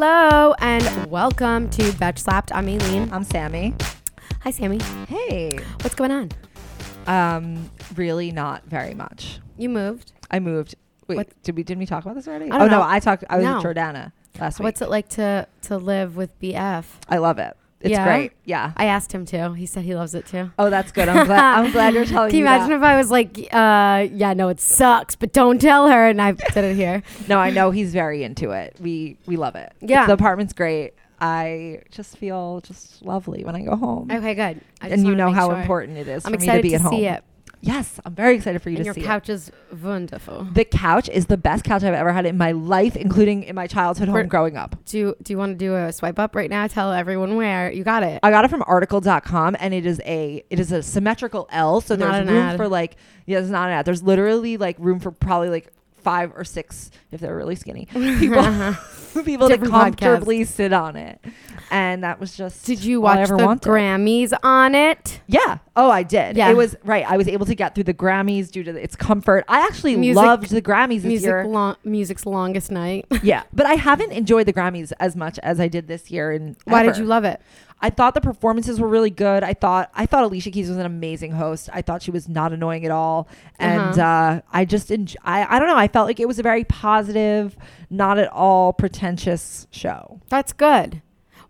Hello and welcome to Betch Slapped. I'm Aileen. I'm Sammy. Hi, Sammy. Hey. What's going on? Um, really not very much. You moved. I moved. Wait, What- did we didn't we talk about this already? I don't oh know. no, I talked. I was No. with Jordana last week. What's it like to to live with BF? I love it. It's Yeah? great. Yeah. I asked him to. He said he loves it too. Oh, that's good. I'm glad. I'm glad you're telling me. Can you imagine that. if I was like, uh, yeah, no, it sucks, but don't tell her, and I did it here. No, I know he's very into it. We we love it. Yeah. The apartment's great. I just feel just lovely when I go home. Okay, good. I and you know how sure. important it is I'm for me excited to be at home. see it. Yes, I'm very excited for you And to your see it. couch is wonderful. The couch is the best couch I've ever had in my life, including in my childhood home growing up. Do you, do you want to do a swipe up right now? Tell everyone where you got it. I got it from article.com and it is a it is a symmetrical L. So Not there's room ad. for like yeah, it's not an ad. There's literally like room for probably like five or six if they're really skinny people uh-huh. people to Different comfortably sit on it. And that was just Did you all I watch ever the wanted. Grammys on it? Yeah. Oh, I did. Yeah. It was right. I was able to get through the Grammys due to the, its comfort. I actually Music- loved the Grammys this Music year. lo- music's longest night. yeah, but I haven't enjoyed the Grammys as much as I did this year. And Why did you love it? I thought the performances were really good. I thought I thought Alicia Keys was an amazing host. I thought she was not annoying at all, and Uh-huh. uh, I just enj- I I don't know. I felt like it was a very positive, not at all pretentious show. That's good.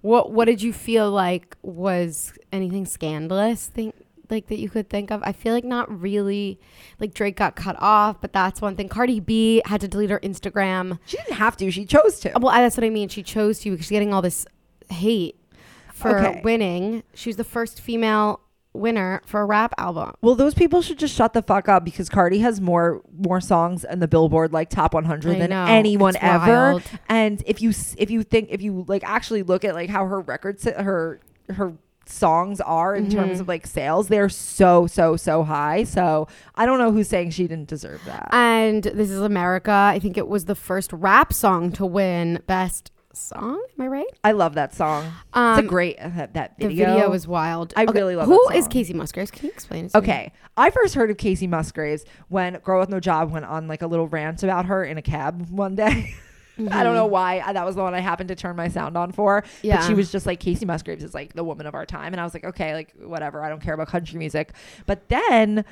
What What did you feel like was anything scandalous? Think like that you could think of? I feel like not really. Like Drake got cut off, but that's one thing. Cardi B had to delete her Instagram. She didn't have to. She chose to. Well, that's what I mean. She chose to because she's getting all this hate for Okay. winning. She was the first female winner for a rap album. Well, those people should just shut the fuck up because Cardi has more more songs in the Billboard like top 100 I than know. anyone It's ever. wild. And if you if you think if you like actually look at like how her records her her songs are in terms Mhm. of like sales, they're so so so high. So I don't know who's saying she didn't deserve that. And This Is America. I think it was the first rap song to win Best Song. Am I right? I love that song. Um, it's a great uh, that, that The video. video was wild. I really love Who is. Kacey Musgraves? Can you explain it? To me? Okay, I first heard of Kacey Musgraves when Girl with No Job went on like a little rant about her in a cab one day. I don't know why uh, that was the one I happened to turn my sound on for. Mm-hmm. Yeah. But she was just like Kacey Musgraves is like the woman of our time, and I was like, okay, like whatever. I don't care about country music. But then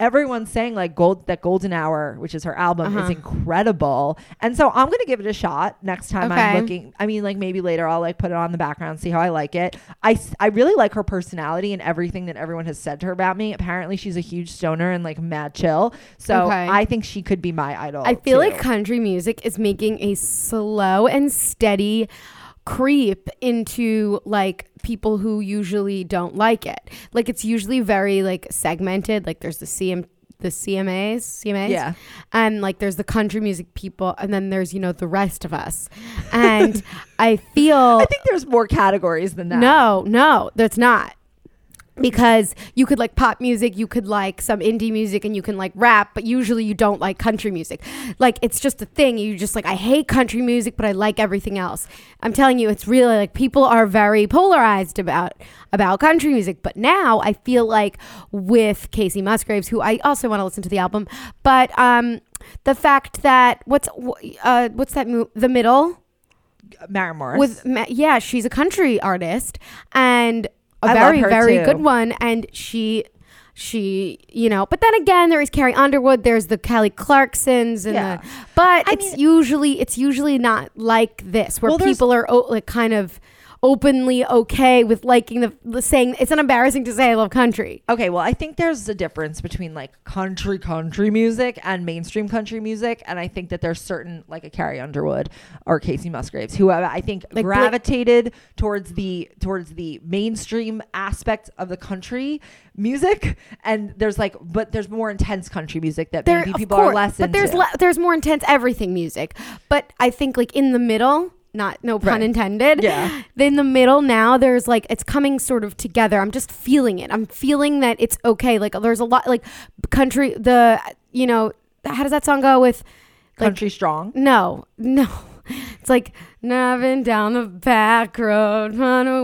everyone's saying like gold that golden hour which is her album Uh-huh. is incredible and so i'm gonna give it a shot next time Okay. i'm looking i mean like maybe later i'll like put it on the background see how i like it i i really like her personality and everything that everyone has said to her about me apparently she's a huge stoner and like mad chill so Okay. i think she could be my idol I feel too. like country music is making a slow and steady creep into like people who usually don't like it. Like it's usually very like segmented. Like there's the CM the CMAs, CMAs. yeah And like there's the country music people and then there's, you know, the rest of us. And I feel i think there's more categories than that No, no, that's not. Because you could like pop music, you could like some indie music, and you can like rap, but usually you don't like country music. Like it's just a thing. You just like, I hate country music, but I like everything else. I'm telling you, it's really like people are very polarized about about country music. But now I feel like with Kacey Musgraves, who I also want to listen to the album, but um, the fact that what's uh what's that mo- the middle Maren Morris. with Ma- yeah she's a country artist and a I very very too. good one and she she you know but then again there is carrie underwood there's the kelly clarksons and Yeah. the but I it's mean- usually it's usually not like this where Well, people are o- like kind of openly okay with liking the, the saying it's an embarrassing to say i love country Okay, well, I think there's a difference between like country country music and mainstream country music, and I think that there's certain like a Carrie Underwood or Kacey Musgraves who have, I think Like gravitated towards the towards the mainstream aspect of the country music, and there's like, but there's more intense country music that there maybe people course, are less but into. there's le- there's more intense everything music but i think like in the middle not no pun Right. intended. Yeah, in the middle now there's like it's coming sort of together. I'm just feeling it. I'm feeling that it's okay. Like there's a lot like country the you know how does that song go with like country strong. no. No It's like driving down the back road,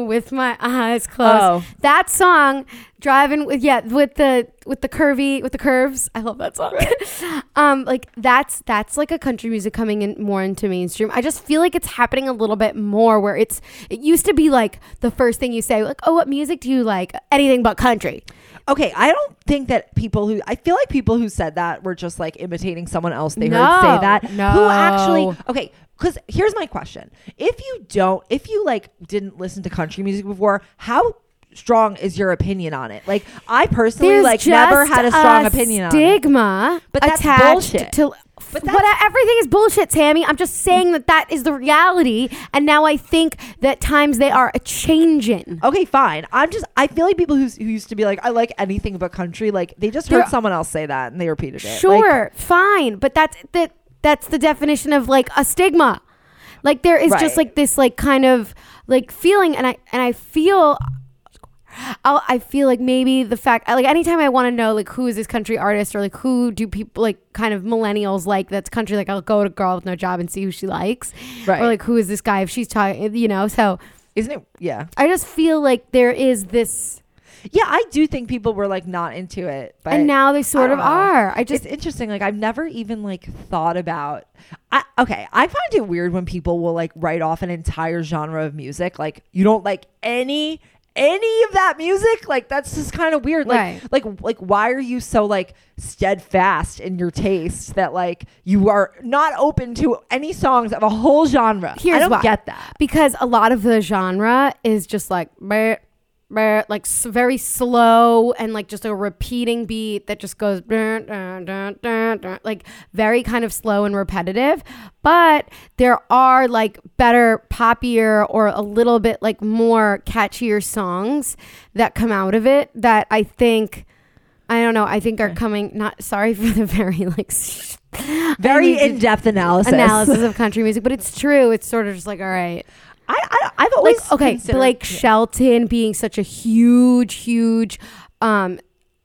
with my eyes closed. Oh. That song, driving with yeah, with the with the curvy with the curves. I love that song. um, like that's that's like a country music coming in more into mainstream. I just feel like it's happening a little bit more where it's it used to be like the first thing you say, like, oh, what music do you like? Anything but country. Okay, I don't think that people who I feel like people who said that were just like imitating someone else they No, heard say that. Who actually Okay, cuz here's my question. If you don't if you like didn't listen to country music before, how strong is your opinion on it? Like I personally There's like never had a strong opinion on stigma But that's bullshit. to But what everything is bullshit, Tammy. I'm just saying that that is the reality, and now I think that times they are a changing. Okay, fine. I'm just I feel like people who, who used to be like I like anything but country like they just They're- heard someone else say that and they repeated it. Like, Sure, fine, but that's that that's the definition of like a stigma. Like there is just like this like kind of like feeling, and I and I feel. I'll, I feel like maybe the fact like anytime I want to know like who is this country artist or like who do people like kind of millennials like that's country like I'll go to girl with no job and see who she likes Right. or like who is this guy if she's talking you know so isn't it yeah. I just feel like there is this Yeah, I do think people were like not into it, but and now they sort of know. are I just it's interesting. Like I've never even like thought about. I okay. I find it weird when people will like write off an entire genre of music. Like you don't like any any of that music. Like that's just kind of weird. Like Right. like like why are you so like steadfast in your taste that like you are not open to any songs of a whole genre? Here's I don't why. get that. because a lot of the genre is just like like very slow and like just a repeating beat that just goes like very kind of slow and repetitive but there are like better poppier or a little bit like more catchier songs that come out of it that i think I don't know. I think are coming. Not sorry for the very like Very I need to- in depth analysis. analysis of country music, but it's true. It's sort of just like all right I, I I've always like okay, Blake yeah. Shelton being such a huge, huge um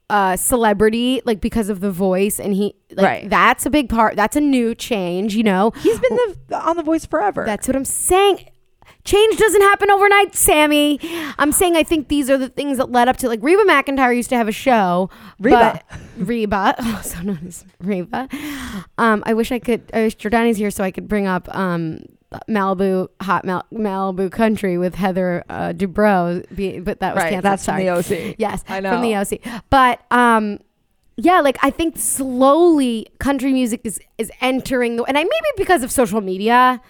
uh celebrity, like because of the voice and he like Right. that's a big part. That's a new change, you know. He's been the, on the Voice forever. That's what I'm saying. Change doesn't happen overnight, Sammy. I'm saying I think these are the things that led up to like Reba McEntire used to have a show. Reba. Reba, also known as Reba. Um, I wish I could. I wish Jordani's here so I could bring up um Malibu Hot Mal- Malibu Country with Heather uh, Dubrow, be, but that was right. canceled. That's Sorry. from the OC. Yes, I know from the. OC. But um, yeah, like I think slowly country music is is entering the, and I maybe because of social media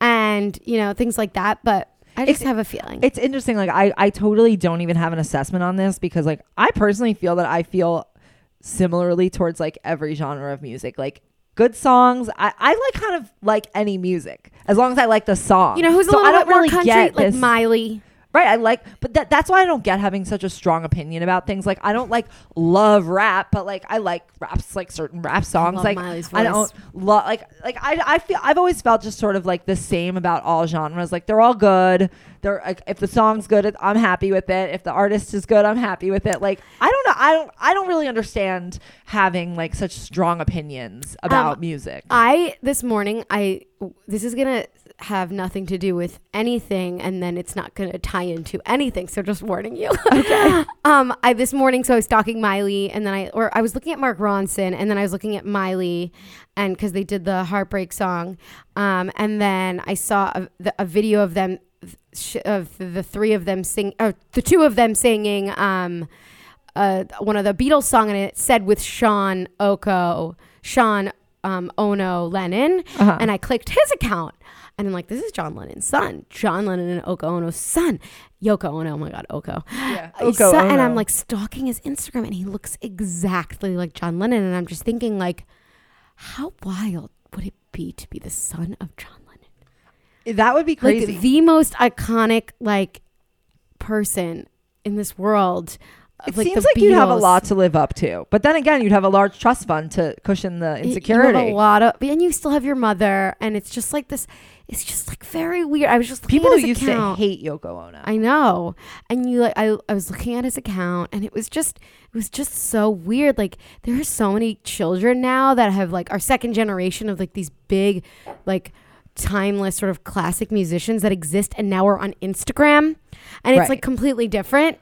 and you know things like that. But I just It's- have a feeling. It's interesting. Like I, I totally don't even have an assessment on this because like I personally feel that I feel similarly towards like every genre of music. Like good songs. I, I like kind of like any music as long as I like the song. you know who's a So little I don't bit more really country, get like this- Miley. Right, I like, but that, that's why I don't get having such a strong opinion about things. Like, I don't like love rap, but like I like raps, like certain rap songs. like I don't love, like, like I, I feel I've always felt just sort of like the same about all genres. Like they're all good. They're like if the song's good, I'm happy with it. If the artist is good, I'm happy with it. Like I don't know, I don't, I don't really understand having like such strong opinions about Um, music. I this morning I this is gonna have nothing to do with anything and then it's not gonna tie into anything so just warning you. Okay. Um I this morning so I was stalking Miley and then I or I was looking at Mark Ronson and then I was looking at Miley and because they did the heartbreak song. Um and then I saw a, the, a video of them sh- of the three of them sing or the two of them singing um uh, one of the Beatles song and it said with Sean Oko, Sean um, Ono Lennon, Uh-huh. and I clicked his account, and I'm like, this is John Lennon's son, John Lennon and Oko Ono's son, Yoko Ono. Oh my God, Oko. yeah, His Oko son- and I'm like stalking his Instagram, and he looks exactly like John Lennon, and I'm just thinking like, how wild would it be to be the son of John Lennon? that would be crazy. Like the most iconic like person in this world. It like, seems the like you'd have a lot to live up to. But then again, you'd have a large trust fund to cushion the Y- You insecurity. have a lot of, and you still have your mother, and it's just like this. It's just like very weird. I was just looking People at used account. to hate Yoko Ono. I know, and you like I, I was looking at his account, and it was just it was just so weird. Like there are so many children now that have like our second generation of like these big, like timeless sort of classic musicians that exist and now we're on Instagram, and it's Right. like completely different.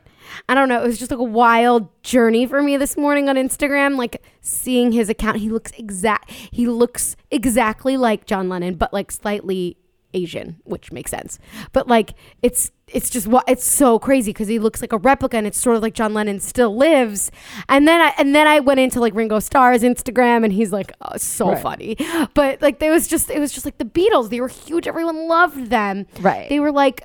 I don't know. It was just like a wild journey for me this morning on Instagram. Like seeing his account, he looks exact. He looks exactly like John Lennon, but like slightly Asian, which makes sense. But like it's it's just what it's so crazy because he looks like a replica, and it's sort of like John Lennon still lives. And then I and then I went into like Ringo Starr's Instagram, and he's like oh, so Right. funny. But like there was just it was just like the Beatles. They were huge. Everyone loved them. Right. They were like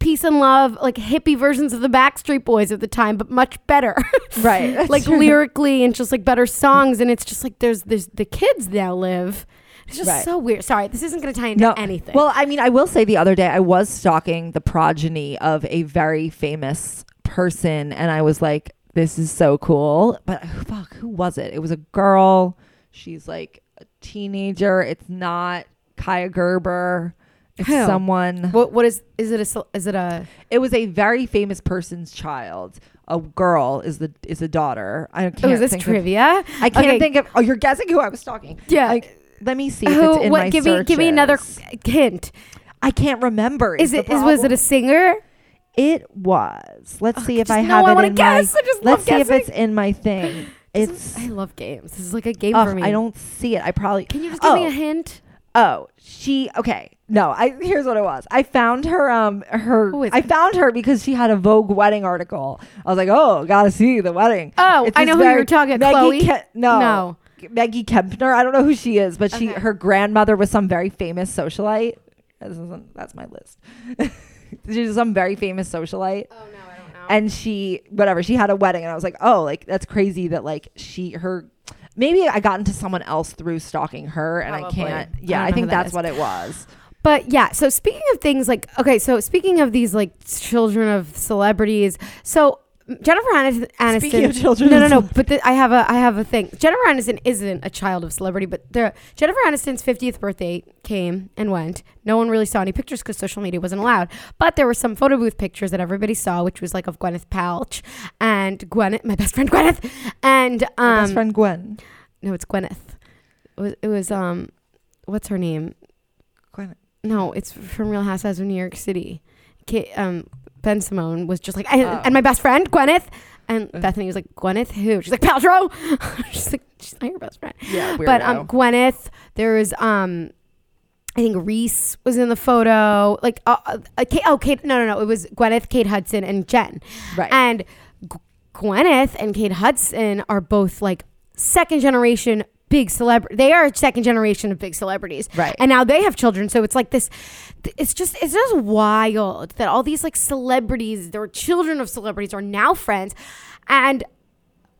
peace and love, like hippie versions of the Backstreet Boys at the time, but much better. Right. Like true. lyrically and just like better songs. And it's just like there's there's the kids now live. It's just Right. so weird. Sorry, this isn't going to tie into no anything. Well, I mean, I will say the other day I was stalking the progeny of a very famous person, and I was like, "This is so cool." But fuck, who was it? It was a girl. She's like a teenager. It's not Kaia Gerber. It's someone. what what is is it a is it a It was a very famous person's child. A girl is the is a daughter. I can't oh is this think of- trivia? I can't Okay. think of. Oh, you're guessing who I was talking. Yeah. Like, let me see if Who? it's in what? my Give me give me another hint. I can't remember. Is the it is was it a singer? It was. Let's Oh, see if I have I it wanna in guess. my. I just let's see if it's in my thing. It's. is- I love games. This is like a game for me. I don't see it. I probably. Can you just give me Oh. a hint? Oh, she okay. No, I here's what it was. I found her um her I it? found her because she had a Vogue wedding article. I was like, "Oh, got to see the wedding." Oh, It's I know who you're talking about. Chloe? Ke- no. No. Maggie Kempner. I don't know who she is, but she Okay. her grandmother was some very famous socialite. This isn't, that's my list. She's some very famous socialite Oh no, I don't know. and she whatever she had a wedding and i was like oh like that's crazy that like she her maybe i got into someone else through stalking her and i can't yeah don't i, think that that's is. what it was But yeah, so speaking of things like okay, so speaking of these like children of celebrities, so Jennifer Aniston. Aniston Speaking of children no, no, no. But the, I have a I have a thing. Jennifer Aniston isn't a child of celebrity, but the Jennifer Aniston's 50th birthday came and went. No one really saw any pictures because social media wasn't allowed. But there were some photo booth pictures that everybody saw, which was like of Gwyneth Paltrow and Gwyneth, my best friend Gwyneth, and um, my best friend gwen no, it's Gwyneth. It was, it was um, what's her name? gwen No, it's from Real Housewives of New York City. Kate, um, Ben Simone was just like, and, Oh. and my best friend Gwyneth, and Uh. Bethenny was like, Gwyneth who? She's like Paltrow. she's like, she's not your best friend. yeah weirdo. But um, Gwyneth, there was um, I think Reese was in the photo. Like, uh, uh, uh, Kate, oh, Kate, no, no, no, it was Gwyneth, Kate Hudson, and Jen. right And G- Gwyneth and Kate Hudson are both like second generation big celebrity. They are a second generation of big celebrities. Right. And now they have children. So it's like this it's just it's just wild that all these like celebrities, they're children of celebrities are now friends. And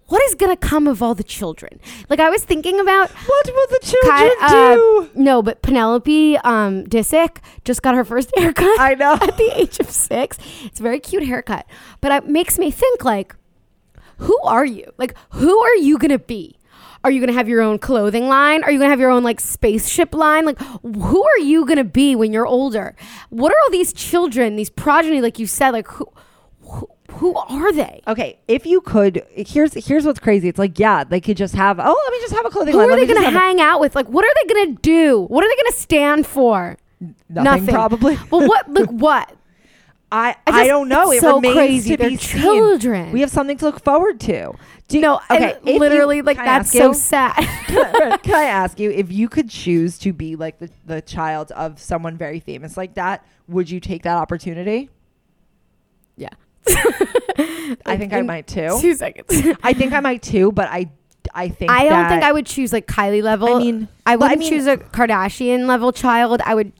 what is gonna come of all the children? Like I was thinking about what will the children Ki- uh, do no, but Penelope um, Disick just got her first haircut i know at the age of six. It's a very cute haircut, but it makes me think like, who are you? Like, who are you gonna be? Are you gonna have your own clothing line? Are you gonna have your own like spaceship line? Like, who are you gonna be when you're older? What are all these children, these progeny, like you said, like who, who, who are they? okay if you could here's here's what's crazy it's like yeah they could just have oh let me just have a clothing line. Who line are they gonna have a- hang out with? Like, what are they gonna do? What are they gonna stand for? nothing, probably Well, what? Like what? I, I I, don't know. it's It so remains crazy. to They're be seen. children. We have something to look forward to. Do, you, No, okay. if you- literally, like that's so you? sad. can I ask you if you could choose to be like the, the child of someone very famous like that? Would you take that opportunity? yeah. I think I might too. Two seconds. I think I might too, but I I think I don't think I would choose like Kylie level. I mean, I wouldn't mean- choose a Kardashian level child. I would,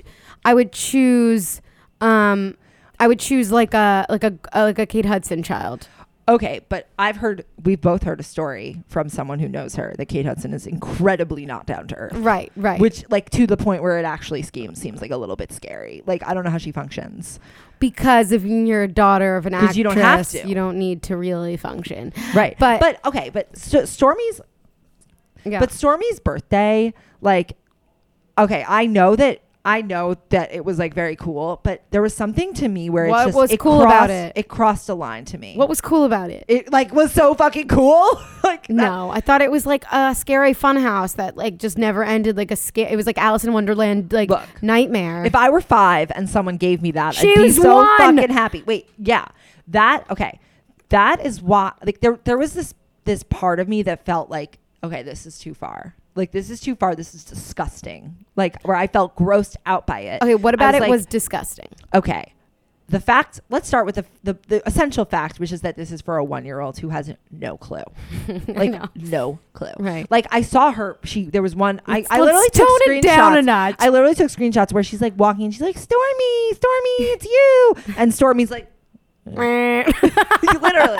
I would choose, um, I would choose like a like a, a like a Kate Hudson child. Okay, but I've heard we've both heard a story from someone who knows her that Kate Hudson is incredibly not down to earth. Right, right. Which like to the point where it actually schemes seems like a little bit scary. Like I don't know how she functions. because if you're a daughter of an actress, you don't have to. you don't need to really function. Right. But- but okay, but St- Stormi's Yeah. But Stormi's birthday, like, okay, I know that I know that it was like very cool, but there was something to me where What just, was it cool about crossed- it? It crossed a line to me. What was cool about it? it like was so fucking cool? like that- No, I thought it was like a scary funhouse that like just never ended. Like a scare. It was like Alice in Wonderland, like Look, nightmare. If I were five and someone gave me that, I'd be so one. fucking happy. Wait, yeah, that okay, that is why. Like there, there was this this part of me that felt like, okay, this is too far. Like this is too far. This is disgusting. Like where I felt grossed out by it. okay, what about was it like, was disgusting? okay. The fact. Let's start with the, the the essential fact, which is that this is for a one year old who has no clue. Like no clue. Right. Like I saw her. She there was one. I, Let's- I let's literally took tone it down a screenshots. notch. I literally took screenshots where she's like walking and she's like, Stormi, Stormi, it's you. And Stormi's like, literally.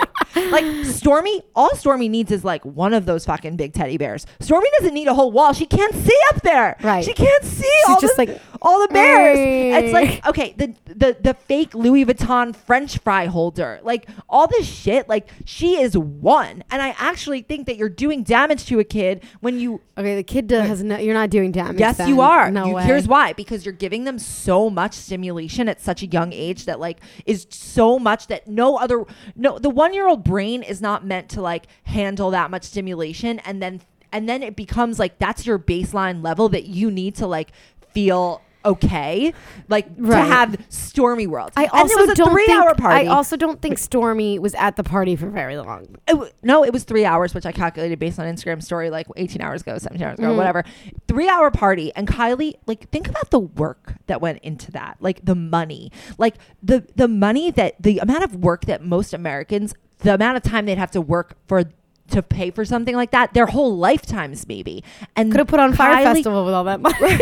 Like Stormi, all Stormi needs is like one of those fucking big teddy bears. Stormi doesn't need a whole wall. She can't see up there. Right. She can't see She's all just the, like, all the bears. It's like okay, the the the fake Louis Vuitton French fry holder, like all this shit. Like she is one, and I actually think that you're doing damage to a kid when you okay, the kid does, has no. You're not doing damage. Yes, then. you are. No You- way. Here's why: because you're giving them so much stimulation at such a young age that like is so much that no other no the one year old brain is not meant to like handle that much stimulation, and then and then it becomes like that's your baseline level that you need to like feel okay, like Right. to have stormi worlds. I also was a don't three think. hour party. I also don't think Stormi was at the party for very long. It w- no, it was three hours, which I calculated based on Instagram story like 18 hours ago, 17 hours ago, Mhm. whatever. Three hour party. And Kylie, like, think about the work that went into that. Like the money, like the, the money that the amount of work that most Americans, the amount of time they'd have to work for to pay for something like that, their whole lifetimes maybe. And Could have put on Fyre Kylie- Festival with all that money.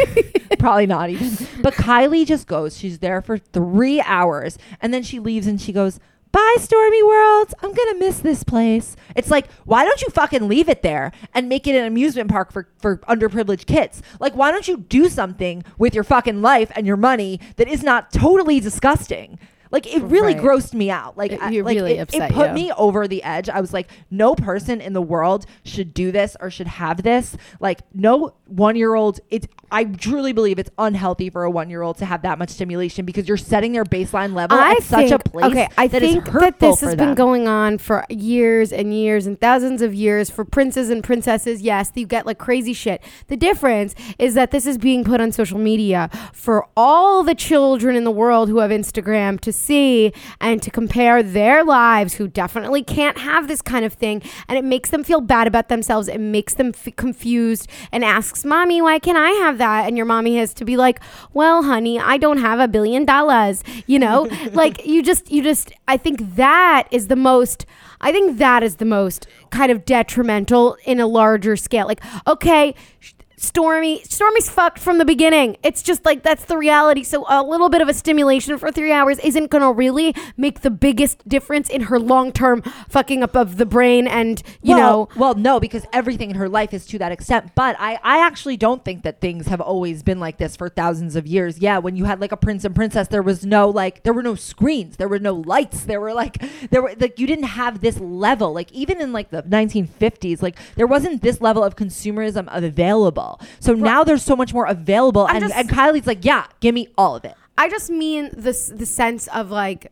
Probably not even. But Kylie just goes. She's there for three hours, and then she leaves and she goes, "Bye, Stormi Worlds. I'm gonna miss this place." It's like, why don't you fucking leave it there and make it an amusement park for for underprivileged kids? Like, why don't you do something with your fucking life and your money that is not totally disgusting? Like it really Right. grossed me out. Like, It- I- like really it, upset it put you. me over the edge. I was like, no person in the world should do this or should have this. Like, no one year old. It's I truly believe it's unhealthy for a one year old to have that much stimulation because you're setting their baseline level I at such a think- place. Okay, I that think that this has for been going on for years and years and thousands of years for princes and princesses. Yes, you get like crazy shit. The difference is that this is being put on social media for all the children in the world who have Instagram to see and to compare their lives who definitely can't have this kind of thing and it makes them feel bad about themselves. It makes them f- confused and asks, "Mommy, why can't I have that?" And your mommy has to be like, "Well, honey, I don't have a billion dollars." You know, like you just you just I think that is the most I think that is the most kind of detrimental in a larger scale. Like, okay, sh- Stormi, Stormi's fucked from the beginning. It's just like that's the reality. So a little bit of a stimulation for three hours isn't gonna really make the biggest difference in her long term fucking up of the brain and you well, know well, no, because everything in her life is to that extent. But I, I actually don't think that things have always been like this for thousands of years. Yeah, when you had like a prince and princess, there was no like, there were no screens, there were no lights, there were like, there were like, you didn't have this level. Like even in like the 1950s, like there wasn't this level of consumerism available. So now there's so much more available, I'm and, just- and Kylie's like, yeah, give me all of it. I just mean this the sense of like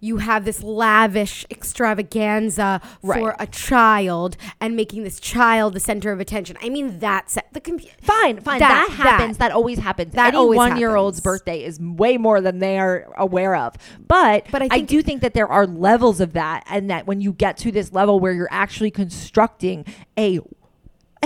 you have this lavish extravaganza for a child and making this child the center of attention. I mean that's the compu- Fine, fine. That- That, happens. That, always happens. That Any always one year old's birthday is way more than they are aware of. But, But I I, do think that there are levels of that, and that when you get to this level where you're actually constructing a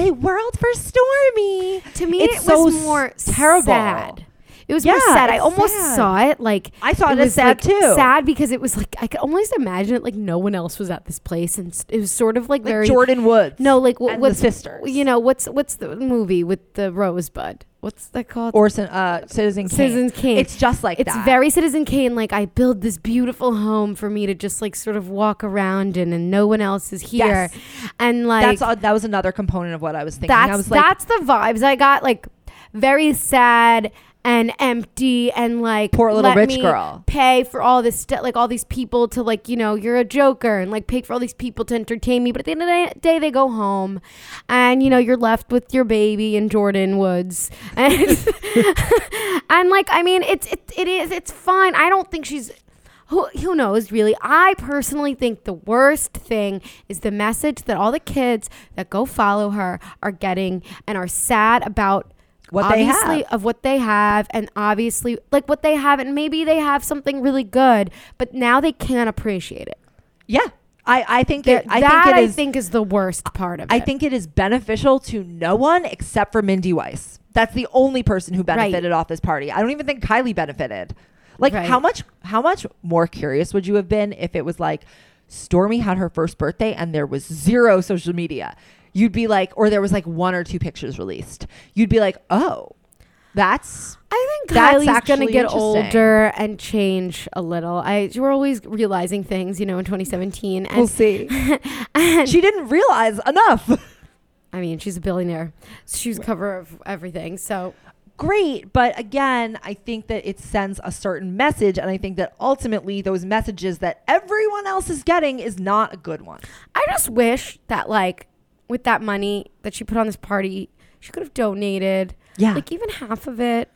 a world for Stormi, to me it's it so was more terrible. sad. It was more sad. I almost sad. saw it like I saw it as was sad, like, too. Sad because it was like I could almost imagine it like no one else was at this place and it was sort of like, Like very Jordyn Woods. no like the what's sisters. you know what's what's the movie with the rosebud what's that called Orson, uh, Citizen Kane. Citizen Kane. It's just like it's that. very Citizen Kane. Like I build this beautiful home for me to just like sort of walk around in, and no one else is here. Yes. And like That's all, that was another component of what I was thinking. that's I was like, that's the vibes I got. Like very sad and empty and like Poor little let rich me girl. pay for all this stuff like all these people to like you know you're a joker and like pay for all these people to entertain me. But at the end of the day they go home. And you know you're left with your baby and jordyn woods. And and like i mean it's it, it is it's fine. I don't think she's who, who knows really? I personally think the worst thing is the message that all the kids that go follow her are getting and are sad about What they have. of what they have and obviously like what they have and maybe they have something really good but now they can't appreciate it Yeah. I, I think that, it, I that think it I is think is the worst part of it I think it is beneficial to no one except for Mindy Weiss. That's the only person who benefited off this party. I don't even think Kylie benefited. Like Right. how much how much more curious would you have been if it was like Stormi had her first birthday and there was zero social media? You'd be like or there was like one or two pictures released. You'd be like, "Oh, that's I think That's Kylie's gonna get older and change a little. I we're always realizing things, you know, in 2017. And, we'll see." and she didn't realize enough. I mean, she's a billionaire. She's cover of everything. So great but again i think that it sends a certain message and i think that ultimately those messages that everyone else is getting is not a good one I just wish that like with that money that she put on this party, she could have donated yeah like even half of it.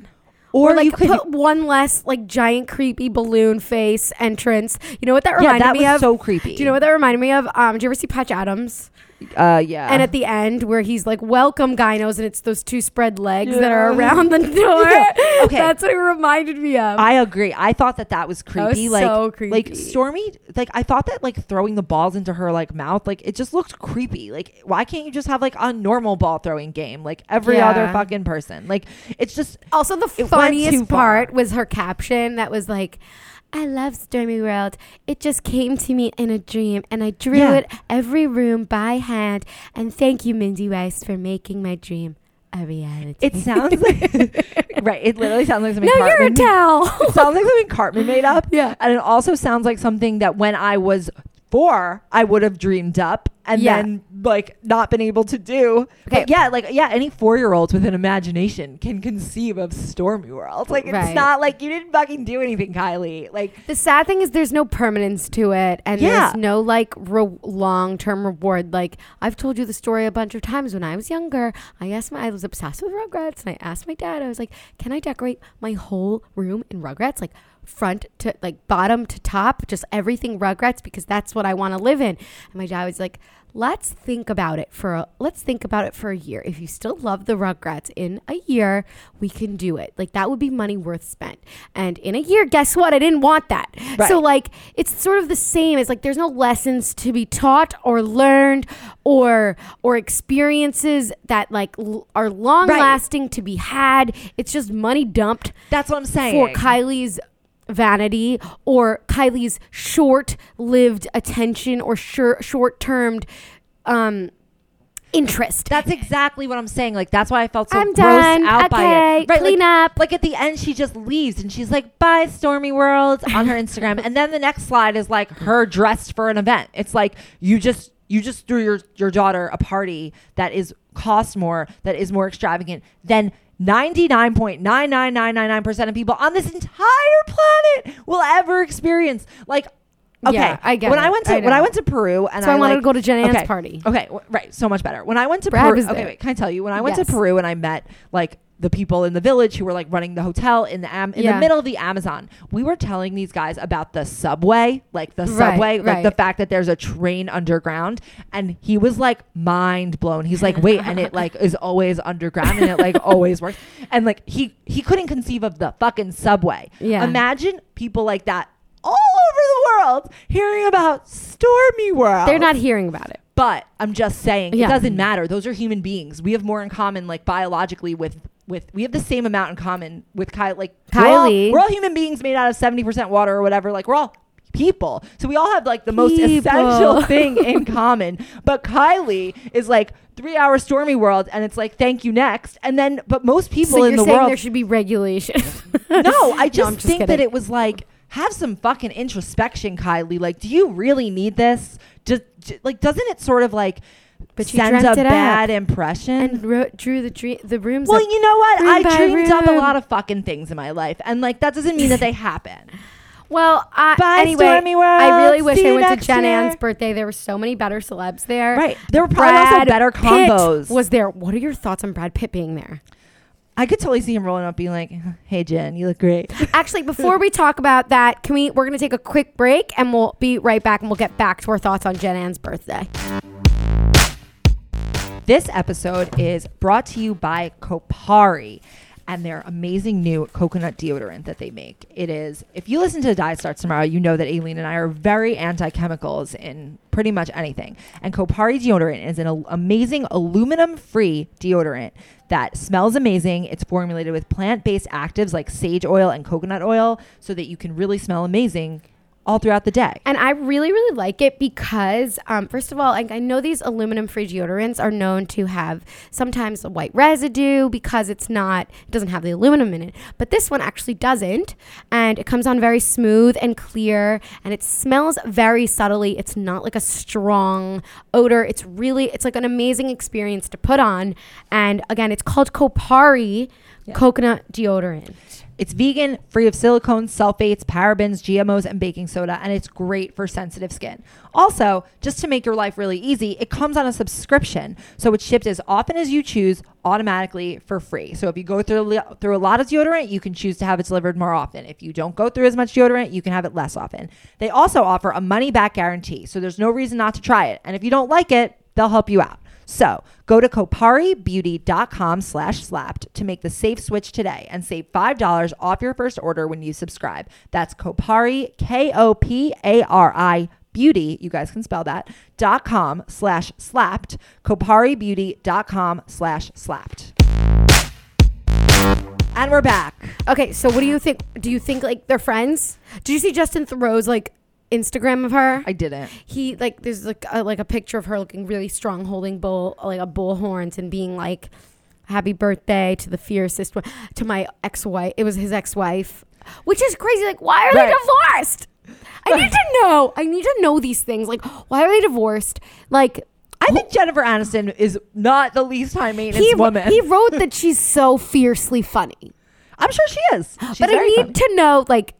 or, Or, like you could put one less like giant creepy balloon face entrance. You know what that reminded yeah that me was of? so creepy Do you know what that reminded me of? Um, do you ever see Patch Adams? Uh yeah and at the end, where he's like, "Welcome, gynos," and it's those two spread legs that are around the door. Yeah. Okay. that's what it reminded me of. I agree. I thought that that was creepy. was like, so creepy. like. Stormi. Like, I thought that like throwing the balls into her like mouth, like it just looked creepy. Like, why can't you just have like a normal ball throwing game, like every Yeah. other fucking person? Like, it's just also, the funniest part was her caption that was like. I love Stormi World. It just came to me in a dream, and I drew Yeah. it every room by hand. And thank you, Mindy Weiss, for making my dream a reality. it sounds like right. It literally sounds like something. no, you're a towel. it sounds like something Cartman made up. yeah. And it also sounds like something that when I was four, I would have dreamed up and Yeah. then like not been able to do. Okay. But yeah, like yeah, any four year olds with an imagination can conceive of Stormi World. Like it's Right. not like you didn't fucking do anything, Kylie. Like The sad thing is there's no permanence to it and Yeah. there's no like re- long-term reward. Like I've told you the story a bunch of times when I was younger. I asked my I was obsessed with Rugrats and I asked my dad I was like, "Can I decorate my whole room in Rugrats like front to like bottom to top, just everything Rugrats because that's what I want to live in." And my dad was like, "Let's think about it for a let's think about it for a year. If you still love the Rugrats in a year, we can do it. Like that would be money worth spent." And in a year, guess what? I didn't want that. Right. So like it's sort of the same as like there's no lessons to be taught or learned or or experiences that like l- are long lasting to be had. It's just money dumped that's what I'm saying. for Kylie's vanity or Kylie's short-lived attention or shor- short-termed um interest. That's exactly what I'm saying. Like that's why I felt so I'm grossed done. out by Okay, it. Right, clean like, up. Like at the end, she just leaves and she's like, "Bye, Stormi World" on her Instagram, and then the next slide is like her dressed for an event. It's like you just you just threw your your daughter a party that is cost more, that is more extravagant than. 99.99999% of people on this entire planet will ever experience like okay Yeah, I get when it. i went to I when i went to peru and so I, wanted like, to go to Jen Ann's okay, party. Okay, w- right. So much better. When I went to Brad Peru, okay, wait, can I tell you? When I went Yes. to Peru and I met like the people in the village who were like running the hotel in the am- in the middle of the Amazon, we were telling these guys about the subway, like the Right, subway, like right. the fact that there's a train underground, and he was like mind blown. He's like, wait, and it like is always underground and it like always works, and like he he couldn't conceive of the fucking subway. Yeah. Imagine people like that. All over the world, hearing about Stormi World. They're not hearing about it. But I'm just saying Yeah. it doesn't matter. Those are human beings. We have more in common, like biologically, with with we have the same amount in common with Kylie. Like we're all- Kylie. we're all, human beings made out of seventy percent water or whatever. Like we're all people, so we all have like the most essential thing in common. But Kylie is like three hour stormi world, and it's like thank you next, and then but most people so in the world there should be regulation. no, I just I'm just think that it was like have some fucking introspection, Kylie. Like, do you really need this? Just, j- like, doesn't it sort of like But she send a bad up impression. and wrote, drew the dream, the rooms. well, up. you know what? I dreamed up a lot of fucking things in my life, and like that doesn't mean that they happen. Well, I, Bye, anyway, Stormi World. I really wish See I went to Jen year. Ann's birthday. There were so many better celebs there. Right. There were probably also Brad better Pitt combos. Was there? What are your thoughts on Brad Pitt being there? I could totally see him rolling up, being like, "Hey, Jen, you look great." Actually, before we talk about that, can we? We're gonna take a quick break, and we'll be right back, and we'll get back to our thoughts on Jen Ann's birthday. This episode is brought to you by Kopari and their amazing new coconut deodorant that they make. It is, if you listen to the Diet Starts Tomorrow, you know that Aileen and I are very anti chemicals in pretty much anything. And Kopari deodorant is an amazing aluminum free deodorant that smells amazing. It's formulated with plant based actives like sage oil and coconut oil so that you can really smell amazing all throughout the day. And I really, really like it because, um, first of all, like I know these aluminum free deodorants are known to have sometimes a white residue because it's not, it doesn't have the aluminum in it. But this one actually doesn't. And it comes on very smooth and clear and it smells very subtly. It's not like a strong odor. It's really, it's like an amazing experience to put on. And again, it's called Kopari coconut deodorant. It's vegan, free of silicones, sulfates, parabens, GMOs, and baking soda, and it's great for sensitive skin. Also, just to make your life really easy, it comes on a subscription, so it's shipped as often as you choose automatically for free. So if you go through through a lot of deodorant, you can choose to have it delivered more often. If you don't go through as much deodorant, you can have it less often. They also offer a money back guarantee, so there's no reason not to try it. And if you don't like it, they'll help you out. So go to koparibeauty.com slash slapped to make the safe switch today and save $5 off your first order when you subscribe. That's Kopari, K-O-P-A-R-I, beauty, you guys can spell that, dot com slash slapped, koparibeauty.com slash slapped. And we're back. Okay, so what do you think? Do you think like they're friends? Did you see Justin Theroux's like Instagram of her? I didn't. he like there's like a, like a picture of her looking really strong, holding bull like a bull horns and being like, "Happy birthday to the fiercest one to my ex wife." It was his ex wife, which is crazy. Like, why are Right. they divorced? I need to know. I need to know these things. Like, why are they divorced? Like, I think Jennifer Aniston is not the least high maintenance he woman. he wrote that she's so fiercely funny. I'm sure she is. She's but I need funny. to know like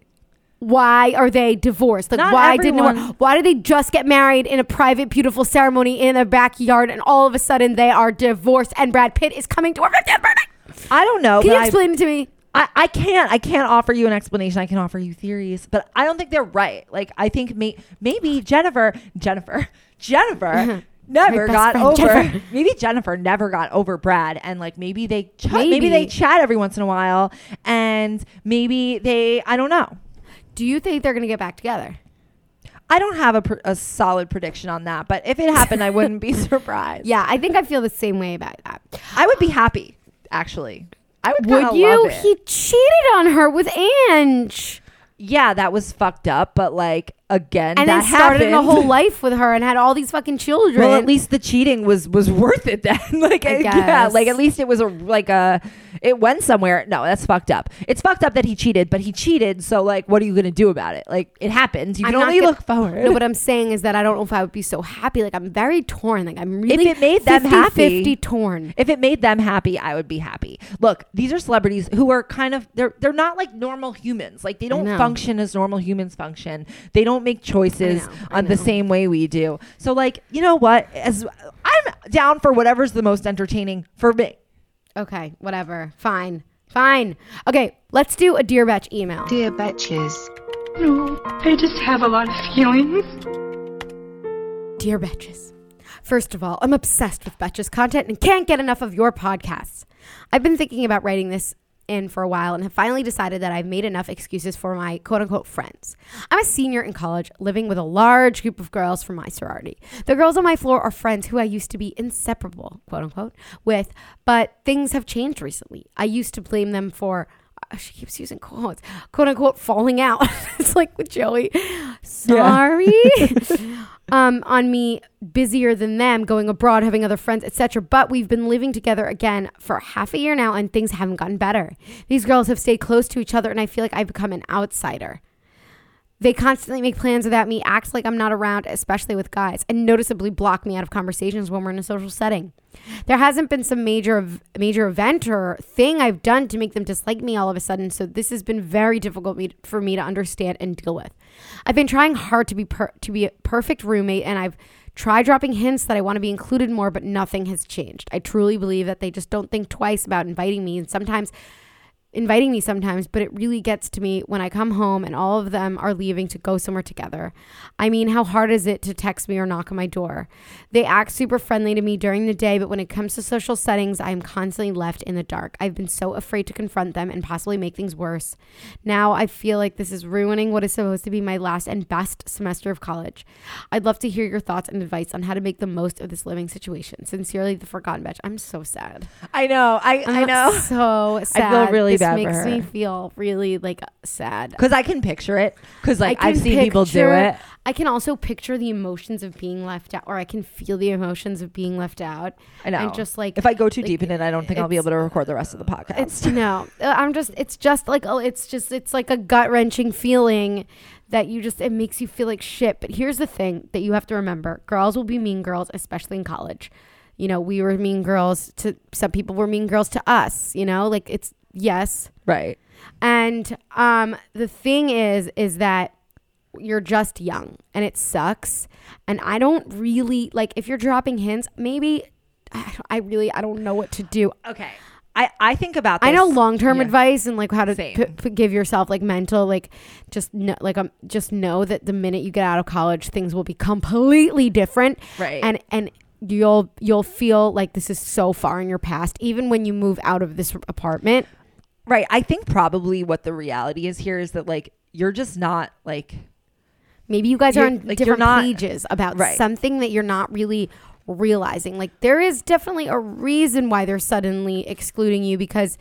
why are they divorced? Like Not why didn't everyone- why did they just get married in a private beautiful ceremony in a backyard and all of a sudden they are divorced and Brad Pitt is coming to her 50th birthday? I don't know. Can you I- explain it to me? I, I can't I can't offer you an explanation. I can offer you theories, but I don't think they're right. Like I think may, maybe Jennifer Jennifer Jennifer never My best got friend, over Jennifer. maybe Jennifer never got over Brad and like maybe they ch- maybe. Maybe. they chat every once in a while and maybe they I don't know. Do you think they're going to get back together? I don't have a, pr- a solid prediction on that, but if it happened, I wouldn't be surprised. Yeah, I think I feel the same way about that. I would be happy actually. I would, Would you? He cheated on her with Ange. yeah, that was fucked up, but like again, And that then started a happened. whole life with her and had all these fucking children. Well, at least the cheating was was worth it then. like I yeah, guess. like at least it was a like a it went somewhere. No, that's fucked up. It's fucked up that he cheated, but he cheated. So like, what are you gonna do about it? Like it happened. You I'm can only gonna- look forward. No, what I'm saying is that I don't know if I would be so happy. Like I'm very torn. Like I'm really if it made them 50, happy- 50 torn. if it made them happy, I would be happy. Look, these are celebrities who are kind of they're they're not like normal humans. Like they don't function as normal humans function. They don't make choices know, on the same way we do. So like, you know what? As I'm down for whatever's the most entertaining for me. Okay, whatever. Fine. Fine. Okay, let's do a Dear Betch email. Dear Betches, No, I just have a lot of feelings. Dear Betches. First of all, I'm obsessed with Betches content and can't get enough of your podcasts. I've been thinking about writing this in for a while and have finally decided that I've made enough excuses for my quote unquote friends. I'm a senior in college living with a large group of girls from my sorority. The girls on my floor are friends who I used to be inseparable, quote unquote, with, but things have changed recently. I used to blame them for she keeps using quotes, quote unquote, falling out. it's like with Joey. Sorry. um, on me busier than them, going abroad, having other friends, etc. But we've been living together again for half a year now, and things haven't gotten better. These girls have stayed close to each other, and I feel like I've become an outsider. They constantly make plans without me, act like I'm not around, especially with guys, and noticeably block me out of conversations when we're in a social setting. There hasn't been some major major event or thing I've done to make them dislike me all of a sudden, so this has been very difficult me, for me to understand and deal with. I've been trying hard to be per, to be a perfect roommate, and I've tried dropping hints that I want to be included more, but nothing has changed. I truly believe that they just don't think twice about inviting me, and sometimes inviting me sometimes, but it really gets to me when I come home and all of them are leaving to go somewhere together. I mean, how hard is it to text me or knock on my door? They act super friendly to me during the day, but when it comes to social settings, I am constantly left in the dark. I've been so afraid to confront them and possibly make things worse. Now I feel like this is ruining what is supposed to be my last and best semester of college. I'd love to hear your thoughts and advice on how to make the most of this living situation. Sincerely, the Forgotten Bitch. I'm so sad. I know. I, I I'm know. So sad. I feel really this bad for makes her. me feel really like sad. Because I can picture it. Because like I I've seen people do it. I can also picture the emotions of being left out, or I can feel the emotions of being left out. I know. And just like if I go too like, deep in it, I don't think I'll be able to record the rest of the podcast. it's no, uh, I'm just. It's just like oh, it's just it's like a gut wrenching feeling that you just it makes you feel like shit. But here's the thing that you have to remember: girls will be mean girls, especially in college. You know, we were mean girls to some people. Were mean girls to us. You know, like it's yes. right. And um, the thing is, is that you're just young and it sucks. And I don't really like if you're dropping hints, maybe I I really, I don't know what to do. Okay. I, I think about this. I know long term Yeah. advice and like how to p- p- give yourself like mental, like just know, like um, just know that the minute you get out of college, things will be completely different Right. and and you'll you'll feel like this is so far in your past, even when you move out of this apartment. Right. I think probably what the reality is here is that like you're just not like Maybe you guys are on like, different not- pages about Right. something that you're not really realizing. Like there is definitely a reason why they're suddenly excluding you because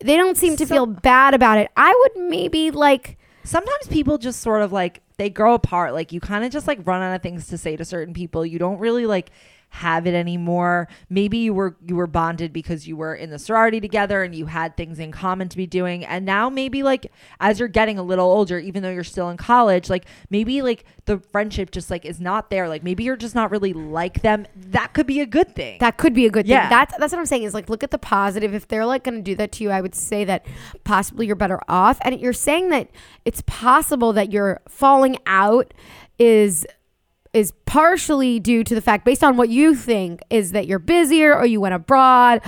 they don't seem to So- feel bad about it. I would maybe like sometimes people just sort of like they grow apart like you kind of just like run out of things to say to certain people you don't really like have it anymore maybe you were you were bonded because you were in the sorority together and you had things in common to be doing and now maybe like as you're getting a little older even though you're still in college like maybe like the friendship just like is not there like maybe you're just not really like them that could be a good thing that could be a good thing. Yeah. That's that's what I'm saying is like look at the positive. If they're like going to do that to you, I would say that possibly you're better off. And you're saying that it's possible that your falling out is is partially due to the fact based on what you think is that you're busier or you went abroad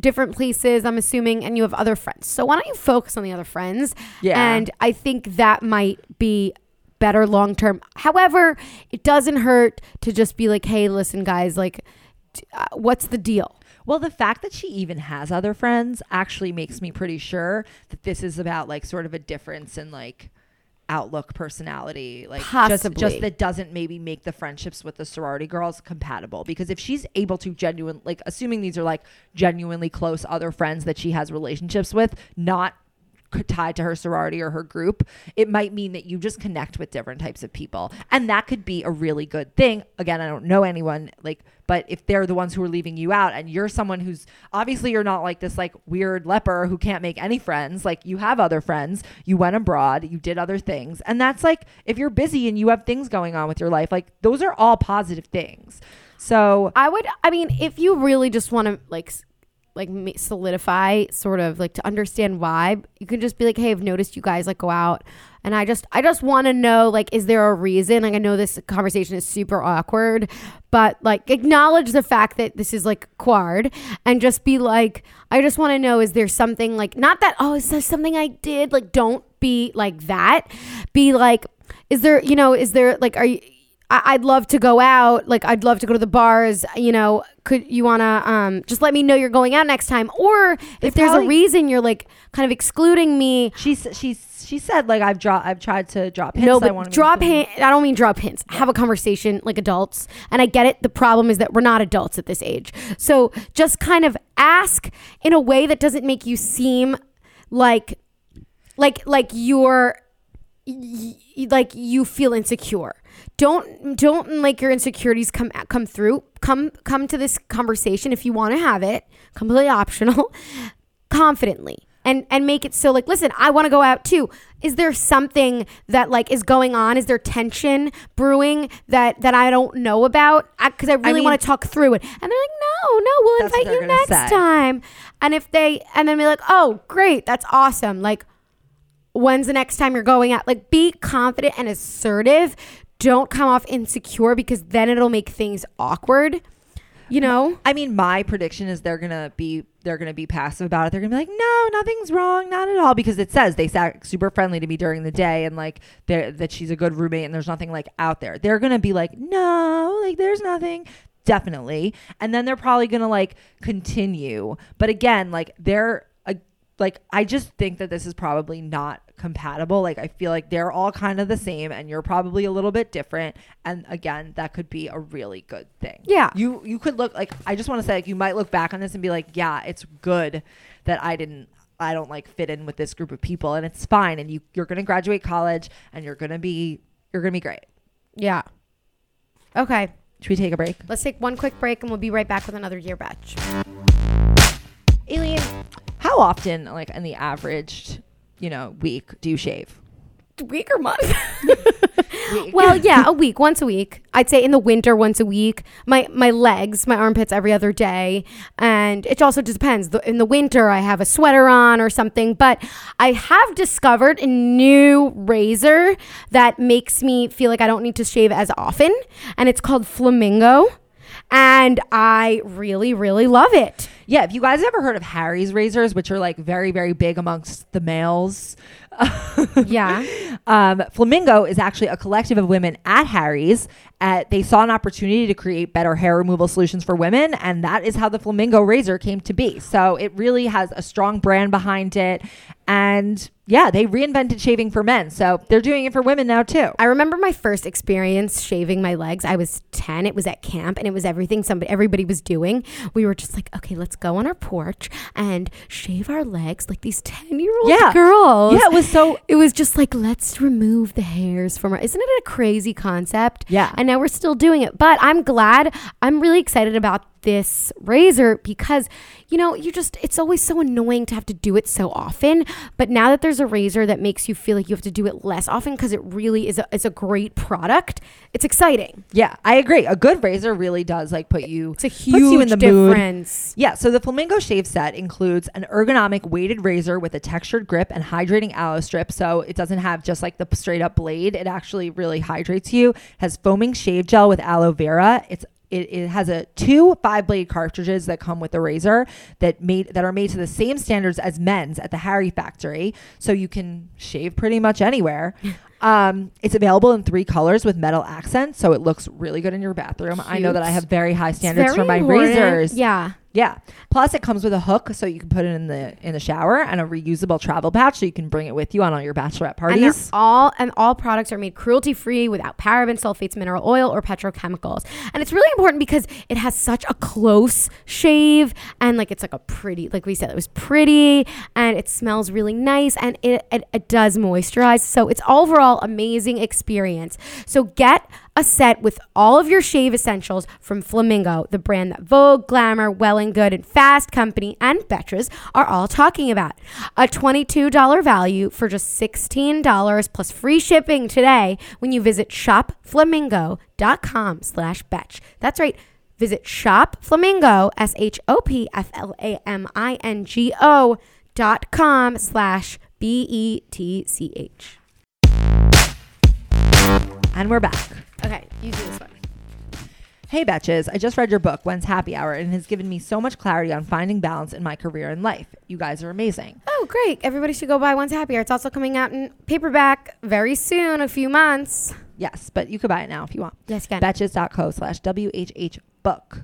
different places i'm assuming and you have other friends. So why don't you focus on the other friends? Yeah. and i think that might be better long term however it doesn't hurt to just be like hey listen guys like uh, what's the deal? Well, the fact that she even has other friends actually makes me pretty sure that this is about like sort of a difference in like outlook personality like just Possibly. just that doesn't maybe make the friendships with the sorority girls compatible because if she's able to genuine like assuming these are like genuinely close other friends that she has relationships with not tied to her sorority or her group, it might mean that you just connect with different types of people. And that could be a really good thing. Again, I don't know anyone like but if they're the ones who are leaving you out and you're someone who's obviously you're not like this like weird leper who can't make any friends, like you have other friends, you went abroad, you did other things. And that's like if you're busy and you have things going on with your life, like those are all positive things. So I would. I mean, if you really just want to like, like solidify, sort of like to understand why, you can just be like, "Hey, I've noticed you guys like go out, and I just, I just want to know, like, is there a reason? Like, I know this conversation is super awkward, but like, acknowledge the fact that this is like quard, and just be like, I just want to know, is there something like, not that, oh, is there something I did? Like, don't be like that. Be like, is there, you know, is there like, are you? I- I'd love to go out. Like, I'd love to go to the bars. You know, could you want to um, just let me know you're going out next time? Or if there's probably- a reason you're like kind of excluding me. she s- she she said like I've dro- I've tried to drop hints. No, I but wanna be drop included. hint. I don't mean drop hints. Have a conversation like adults. And I get it. The problem is that we're not adults at this age. So just kind of ask in a way that doesn't make you seem like, like, like you're, y- y- like you feel insecure. Don't don't like your insecurities come come through. Come come to this conversation if you want to have it. Completely optional. Confidently. and and make it so like listen i want to go out too is there something that like is going on is there tension brewing that that i don't know about because I, really mean- want to talk through it and they're like no no we'll invite you next say. time and if they and then be like oh great that's awesome like when's the next time you're going out like be confident and assertive don't come off insecure because then it'll make things awkward you know I mean, my prediction is they're gonna be they're gonna be passive about it. They're gonna be like, no, nothing's wrong, not at all, because it says they sat super friendly to me during the day and like that she's a good roommate and there's nothing like out there. They're gonna be like, no, like there's nothing. Definitely, and then they're probably gonna like continue. But again, like they're a, like I just think that this is probably not compatible. Like I feel like they're all kind of the same and you're probably a little bit different. And again, that could be a really good thing. Yeah. You you could look like I just want to say like you might look back on this and be like, yeah, it's good that I didn't I don't like fit in with this group of people and it's fine and you you're going to graduate college and you're going to be you're going to be great. yeah okay Should we take a break? let's take one quick break and we'll be right back with another year batch Aileen, how often like in the averaged, you know, week do you shave? week or month? Week. well yeah a week once a week. I'd say in the winter once a week. My my legs my armpits every other day. And it also just depends. The- in the winter i have a sweater on or something. But i have discovered a new razor that makes me feel like i don't need to shave as often. And it's called flamingo and i really really love it. Yeah, if you guys ever heard of Harry's razors, which are like very, very big amongst the males, yeah um, Flamingo is actually a collective of women at Harry's. Uh, they saw an opportunity to create better hair removal solutions for women, and that is how the Flamingo razor came to be. So it really has a strong brand behind it. And yeah, they reinvented shaving for men. So they're doing it for women now too. I remember my first experience shaving my legs. I was 10. It was at camp and it was everything somebody everybody was doing. We were just like, okay, let's go on our porch and shave our legs like these 10-year-old Yeah. girls. Yeah, it was so It was just like, let's remove the hairs from our. Isn't it a crazy concept? Yeah. And now we're still doing it. But I'm glad. I'm really excited about this razor because, you know, you just, it's always so annoying to have to do it so often. But now that there's a razor that makes you feel like you have to do it less often because it really is a, it's a great product, it's exciting. Yeah, I agree. A good razor really does like put you It's a huge you in the mood. difference. Yeah, so the Flamingo Shave Set includes an ergonomic weighted razor with a textured grip and hydrating aloe strip. So it doesn't have just like the straight up blade. It actually really hydrates you. Has foaming shave gel with aloe vera. It's it, it has a two five blade cartridges that come with the razor that made that are made to the same standards as men's at the Harry factory. So you can shave pretty much anywhere. Um, it's available in three colors with metal accents, so it looks really good in your bathroom. I know that I have very high standards for my important. razors. Yeah. Yeah. Plus, it comes with a hook, so you can put it in the in the shower, and a reusable travel pouch, so you can bring it with you on all your bachelorette And parties. all and all products are made cruelty free without parabens, sulfates, mineral oil, or petrochemicals. And it's really important because it has such a close shave and like it's like a pretty, like we said, it was pretty and it smells really nice and it, it, it does moisturize. So it's overall amazing experience. So get a set with all of your shave essentials from Flamingo, the brand that Vogue, Glamour, Well and Good, and Fast Company and Betches are all talking about. A $22 value for just $16 plus free shipping today when you visit shopflamingo.com slash betch. That's right. Visit shopflamingo, S-H-O-P-F-L-A-M-I-N-G-O dot com slash B-E-T-C-H. And we're back. Okay, you do this one. Hey, Betches, I just read your book, When's Happy Hour, and it has given me so much clarity on finding balance in my career and life. You guys are amazing. Oh, great. Everybody should go buy When's Happy Hour. It's also coming out in paperback very soon, a few months. Yes, but you could buy it now if you want. Yes, you can. Betches.co slash WHH book.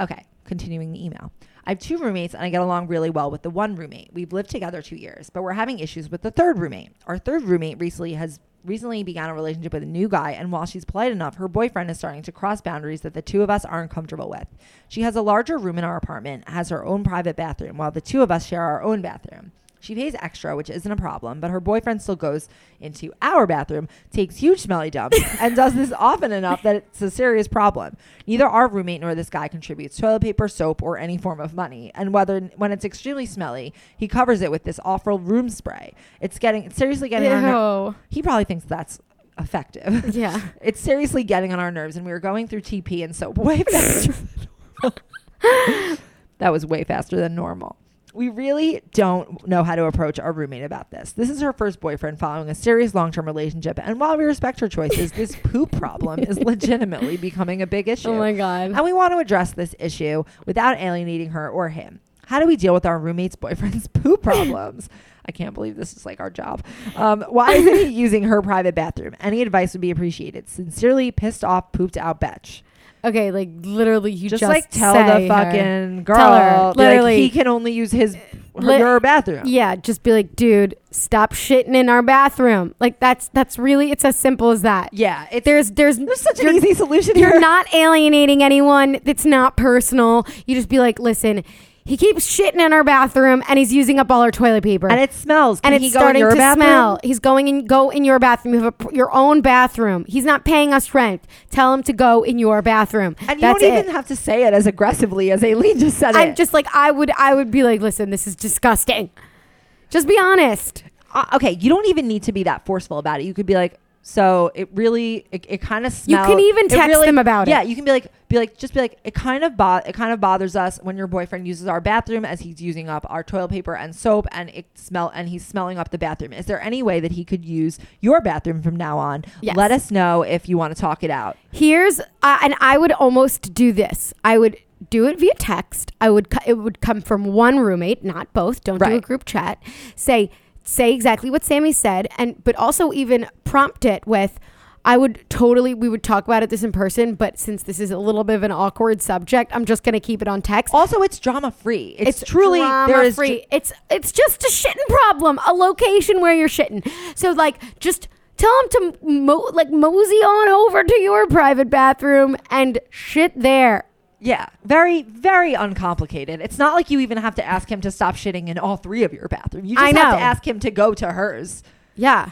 Okay, continuing the email. I have two roommates and I get along really well with the one roommate. We've lived together two years, but we're having issues with the third roommate. Our third roommate recently has recently began a relationship with a new guy, and while she's polite enough, her boyfriend is starting to cross boundaries that the two of us aren't comfortable with. She has a larger room in our apartment, has her own private bathroom, while the two of us share our own bathroom. She pays extra, which isn't a problem, but her boyfriend still goes into our bathroom, takes huge smelly dumps, and does this often enough that it's a serious problem. Neither our roommate nor this guy contributes toilet paper, soap, or any form of money. And whether when it's extremely smelly, he covers it with this awful room spray. It's getting it's seriously getting on our he probably thinks that's effective. Yeah. it's seriously getting on our nerves, and we were going through TP and soap way faster. that was way faster than normal. We really don't know how to approach our roommate about this. This is her first boyfriend following a serious long term relationship, and while we respect her choices, this poop problem is legitimately becoming a big issue. Oh my god. And we want to address this issue without alienating her or him. How do we deal with our roommate's boyfriend's poop problems? I can't believe this is like our job. Um, why isn't he using her private bathroom? Any advice would be appreciated. Sincerely, pissed off, pooped out bitch. Okay, like literally, you Just, just, like tell the her. fucking girl, Tell her, be like, literally. he can only use his her, Li- your bathroom. Yeah, just be like, dude, stop shitting in our bathroom. Like that's that's really it's as simple as that. Yeah, it's There's there's there's such an easy solution. You're not alienating anyone. It's not personal. You just be like, listen, he keeps shitting in our bathroom and he's using up all our toilet paper. and it smells. Can and he it's go in starting your to bathroom? smell. He's going in. Go in your bathroom. You have a, your own bathroom. He's not paying us rent. Tell him to go in your bathroom. And you That's don't it. even have to say it as aggressively as Aileen just said it. I'm it. just like I would. I would be like, listen, this is disgusting. Just be honest. uh, okay, you don't even need to be that forceful about it. You could be like, so it really, it, it kind of smells. You can even text really- them about it. Yeah, you can be like, be like, just be like, it kind of bo- it kind of bothers us when your boyfriend uses our bathroom as he's using up our toilet paper and soap, and it smell, and he's smelling up the bathroom. Is there any way that he could use your bathroom from now on? Yes. Let us know if you want to talk it out. Here's uh, and I would almost do this. I would do it via text. I would it would come from one roommate, not both. Don't do a group chat. Say say exactly what Sammy said and but also even prompt it with I would totally we would talk about it this in person, but since this is a little bit of an awkward subject, I'm just going to keep it on text. Also, it's drama free. It's, truly there is free. ju- it's it's just a shitting problem, a location where you're shitting. So like just tell him to mo- like mosey on over to your private bathroom and shit there. Yeah, very, very uncomplicated. It's not like you even have to ask him to stop shitting in all three of your bathrooms. You just I have to ask him to go to hers. Yeah.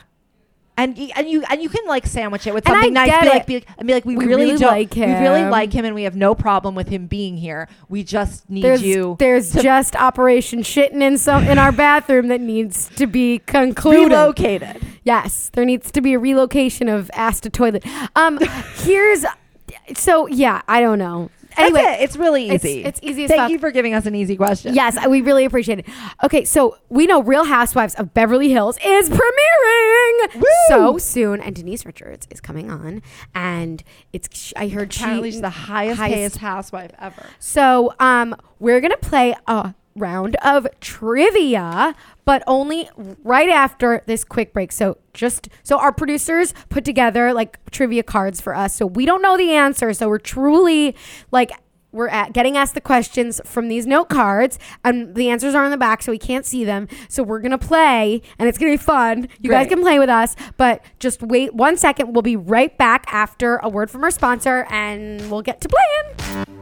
And y- and you and you can like sandwich it with And I something nice. get Be like, it. be like, and be like, we, We really, really don't, like we really him. like him, and we have no problem with him being here. We just need There's you there's to just Operation Shitting in some in our bathroom that needs to be concluded. relocated. Yes, there needs to be a relocation of ass to toilet. Um, here's so yeah, I don't know. Anyway, That's it. It's really easy. it's easy as Thank fuck. you for giving us an easy question. Yes, we really appreciate it. Okay, so we know Real Housewives of Beverly Hills is premiering Woo! so soon, and Denise Richards is coming on, and it's I heard apparently she she's the highest, highest- housewife ever. So um, we're gonna play a round of trivia, but only right after this quick break. So just so our producers put together like trivia cards for us, so we don't know the answer. So we're truly like. We're at getting asked the questions from these note cards, and the answers are in the back, so we can't see them. So we're gonna play, and it's gonna be fun. You guys can play with us, but just wait one second. We'll be right back after a word from our sponsor, and we'll get to playing.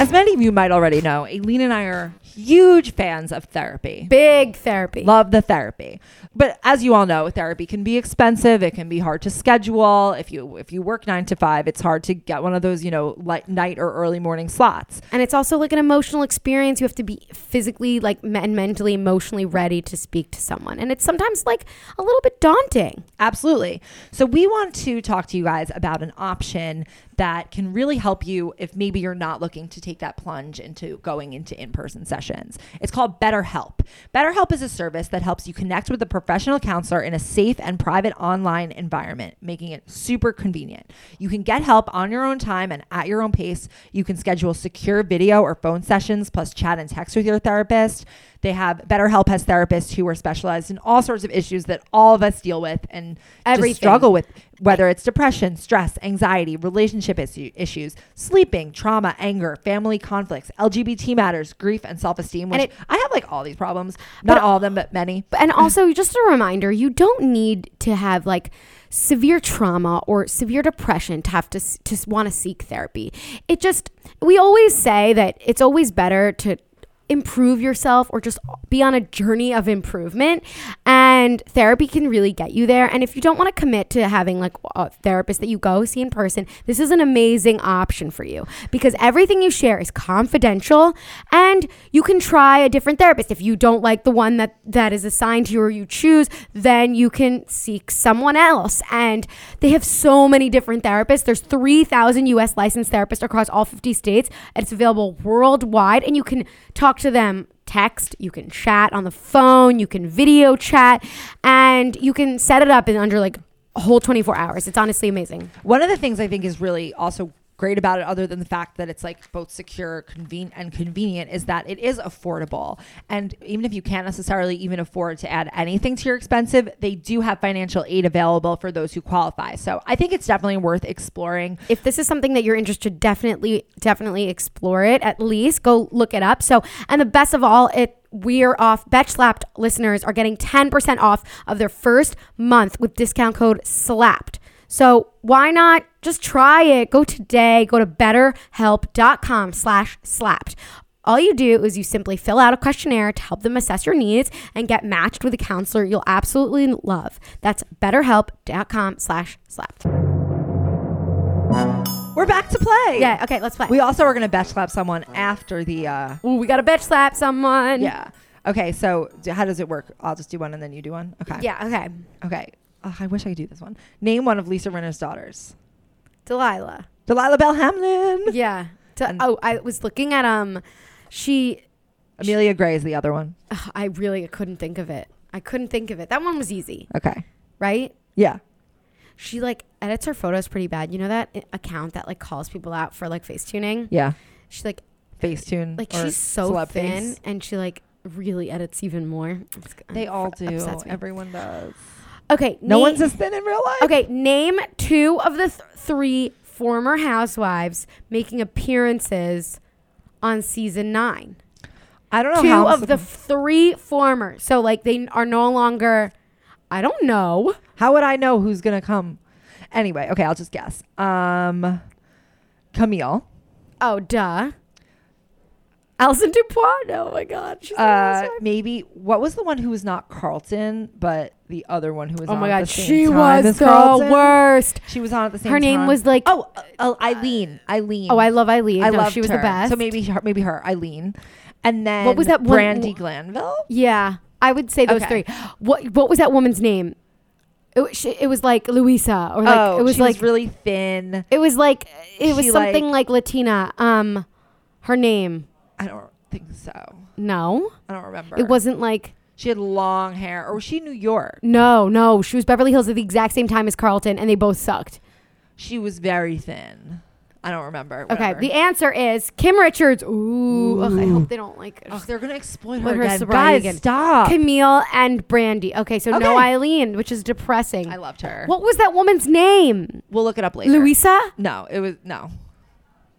As many of you might already know, Aileen and I are huge fans of therapy. Big therapy. Love the therapy. But as you all know, therapy can be expensive. It can be hard to schedule. If you if you work 9 to 5, it's hard to get one of those, you know, light, night or early morning slots. And it's also like an emotional experience. You have to be physically, like, and mentally, emotionally ready to speak to someone. And it's sometimes like a little bit daunting. Absolutely. So we want to talk to you guys about an option that can really help you if maybe you're not looking to take that plunge into going into in-person sessions. It's called BetterHelp. BetterHelp is a service that helps you connect with a professional counselor in a safe and private online environment, making it super convenient. You can get help on your own time and at your own pace. You can schedule secure video or phone sessions plus chat and text with your therapist. They have BetterHelp has therapists who are specialized in all sorts of issues that all of us deal with and just struggle with, whether it's depression, stress, anxiety, relationship issu- issues, sleeping, trauma, anger, family conflicts, LGBT matters, grief, and self esteem. Which And it- I have like all these problems, not all of them, but many. And also, just a reminder you don't need to have like severe trauma or severe depression to have to, to want to seek therapy. It just, we always say that it's always better to improve yourself or just be on a journey of improvement. And therapy can really get you there. And if you don't want to commit to having like a therapist that you go see in person, this is an amazing option for you because everything you share is confidential and you can try a different therapist. If you don't like the one that, that is assigned to you or you choose, then you can seek someone else. And they have so many different therapists. There's 3,000 US licensed therapists across all 50 states. It's available worldwide and you can talk to them text, you can chat on the phone, you can video chat, and you can set it up in under like a whole 24 hours. It's honestly amazing. One of the things I think is really also great about it other than the fact that it's like both secure conven- and convenient is that it is affordable and even if you can't necessarily even afford to add anything to your expensive they do have financial aid available for those who qualify so i think it's definitely worth exploring If this is something that you're interested, definitely, definitely explore it. At least go look it up. So, and the best of all, it we're off. Betch Slapped listeners are getting 10% off of their first month with discount code SLAPPED. So why not just try it? Go today. Go to betterhelp.com slash slapped. All you do is you simply fill out a questionnaire to help them assess your needs and get matched with a counselor you'll absolutely love. That's betterhelp.com slash slapped. we're back to play Yeah, okay, let's play. we also are going to bench slap someone after the uh Ooh, we got to bitch slap someone. yeah okay so d- how does it work i'll just do one and then you do one okay Yeah, okay. okay Ugh, i wish i could do this one name one of lisa rinna's daughters Delilah. delilah belle hamlin Yeah. De- And- oh, I was looking at um she amelia gray is the other one ugh, I really couldn't think of it. I couldn't think of it. That one was easy, okay right? yeah She like edits her photos pretty bad. You know that i- account that like calls people out for like face tuning? yeah She like Facetune. like or she's so celeb thin face. and she like really edits even more. It's, They all do. upsets me. Everyone does. Okay, No na- one's as thin in real life. Okay, name two of the th- three former housewives making appearances on season nine. I don't know two. Of the three former. So like they are no longer. I don't know. how would I know who's gonna come? Anyway, okay, I'll just guess. Um, Camille. Oh, duh. Allison DuBois. Oh my God. She's Uh, maybe what was the one who was not Carlton, but the other one who was oh on my at God. the same She time was as the Carlton? worst. She was on at the same time. Her name time. was like. oh, uh, Eileen. Eileen. Oh, I love Eileen. I no, loved she was her. the best. So maybe her, maybe her Eileen, and then What was that one- Brandi Glanville. Yeah, I would say those Okay. three. What What was that woman's name? It, wa- she, it was like Luisa, or like oh, it was she like was really thin. it was like it was She, something like, Latina. Um, her name. I don't think so. No, I don't remember. it wasn't like She had long hair, or was she New York? no, no. She was Beverly Hills at the exact same time as Carlton, and they both sucked. She was very thin. I don't remember. Okay, the answer is Kim Richards. Ooh, Ugh, I hope they don't like Oh, they're gonna exploit her, her again. Guys, again. stop! Camille and Brandi. Okay, so no Eileen, which is depressing. I loved her. What was that woman's name? we'll look it up later. Louisa. No, it was no.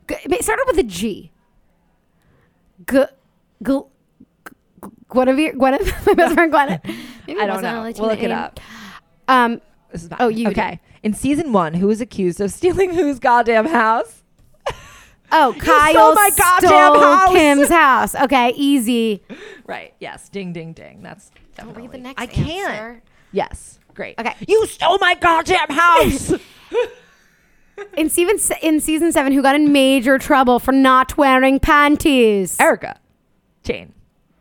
It started with a G. G. G. Guinevere, Gwyneth, my best friend Gwyneth. Maybe it I don't wasn't a know. We'll look it up. Um, This is fine. Oh, you do. okay? In season one, who was accused of stealing whose goddamn house? oh, stole Kyle my goddamn stole house. Kim's house. Okay, easy. Right. Yes. Ding, ding, ding. That's Don't definitely. read the next I can't. answer. Yes. Great. Okay. You stole my goddamn house. In season in season seven, who got in major trouble for not wearing panties? Erika. Jayne.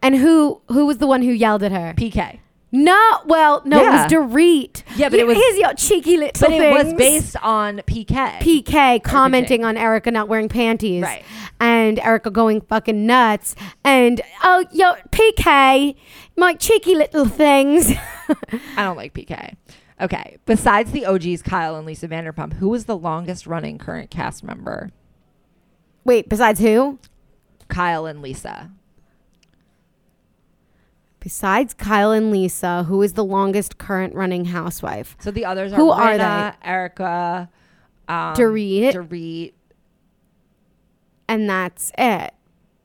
And who who was the one who yelled at her? PK. No, well, no, Yeah. it was Dorit. Yeah, but it was- Here's your cheeky little But it was things. based on PK. PK commenting on Erika not wearing panties. Right. And Erika going fucking nuts. And, oh, yo, PK, my cheeky little things. I don't like PK. Okay. Besides the OGs, Kyle and Lisa Vanderpump, who was the longest running current cast member? Wait, besides who? Kyle and Lisa. Besides Kyle and Lisa, who is the longest current running housewife? So the others are Who are Rinna, Erika, um, Dorit. Dorit. And that's it.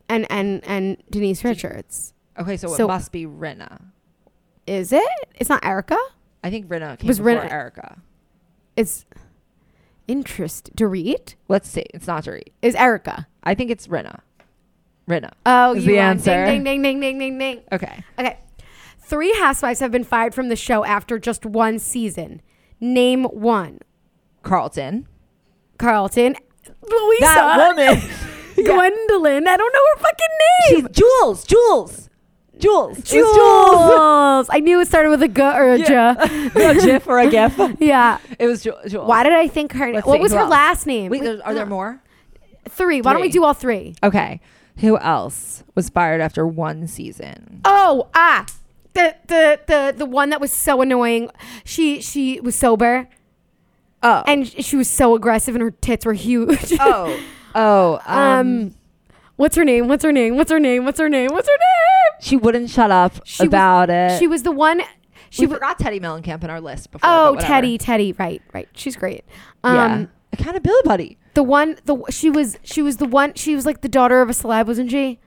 And and and Denise Richards. Okay, so, So- it must be Rinna. Is it? It's not Erika? I think Rinna came Was before Rinna- Erika. It's interest. Dorit Let's see. It's not Dorit. is Erika. I think it's Rinna. Rinna. Oh, is the answer. Ding, ding, ding, ding, ding, ding, ding. Okay. Okay. Three housewives have been fired from the show after just one season. Name one. Carlton. Carlton. Louisa. That woman. Gwendolyn. I don't know her fucking name. She's Jules. Jules. Jules. It's Jules. I knew it started with a G or a Yeah. J. a GIF or a GIF. Yeah. It was Ju- Jules. Why did I think her name? Let's What see, was who her else? last name? Wait, Wait, are there more? Three. Why don't we Three. do all three? Okay. Who else was fired after one season? Oh, ah. The the the the one that was so annoying. She she was sober Oh. and she was so aggressive and her tits were huge. oh. Oh. Um, um what's her name? What's her name? What's her name? What's her name? What's her name? she wouldn't shut up She was- about it. She was the one she we w- forgot Teddi Mellencamp in our list before. Oh. Teddi, Teddi, right, right. She's great. Um yeah. Accountability buddy. the one the she was she was the one she was like the daughter of a celeb, wasn't she?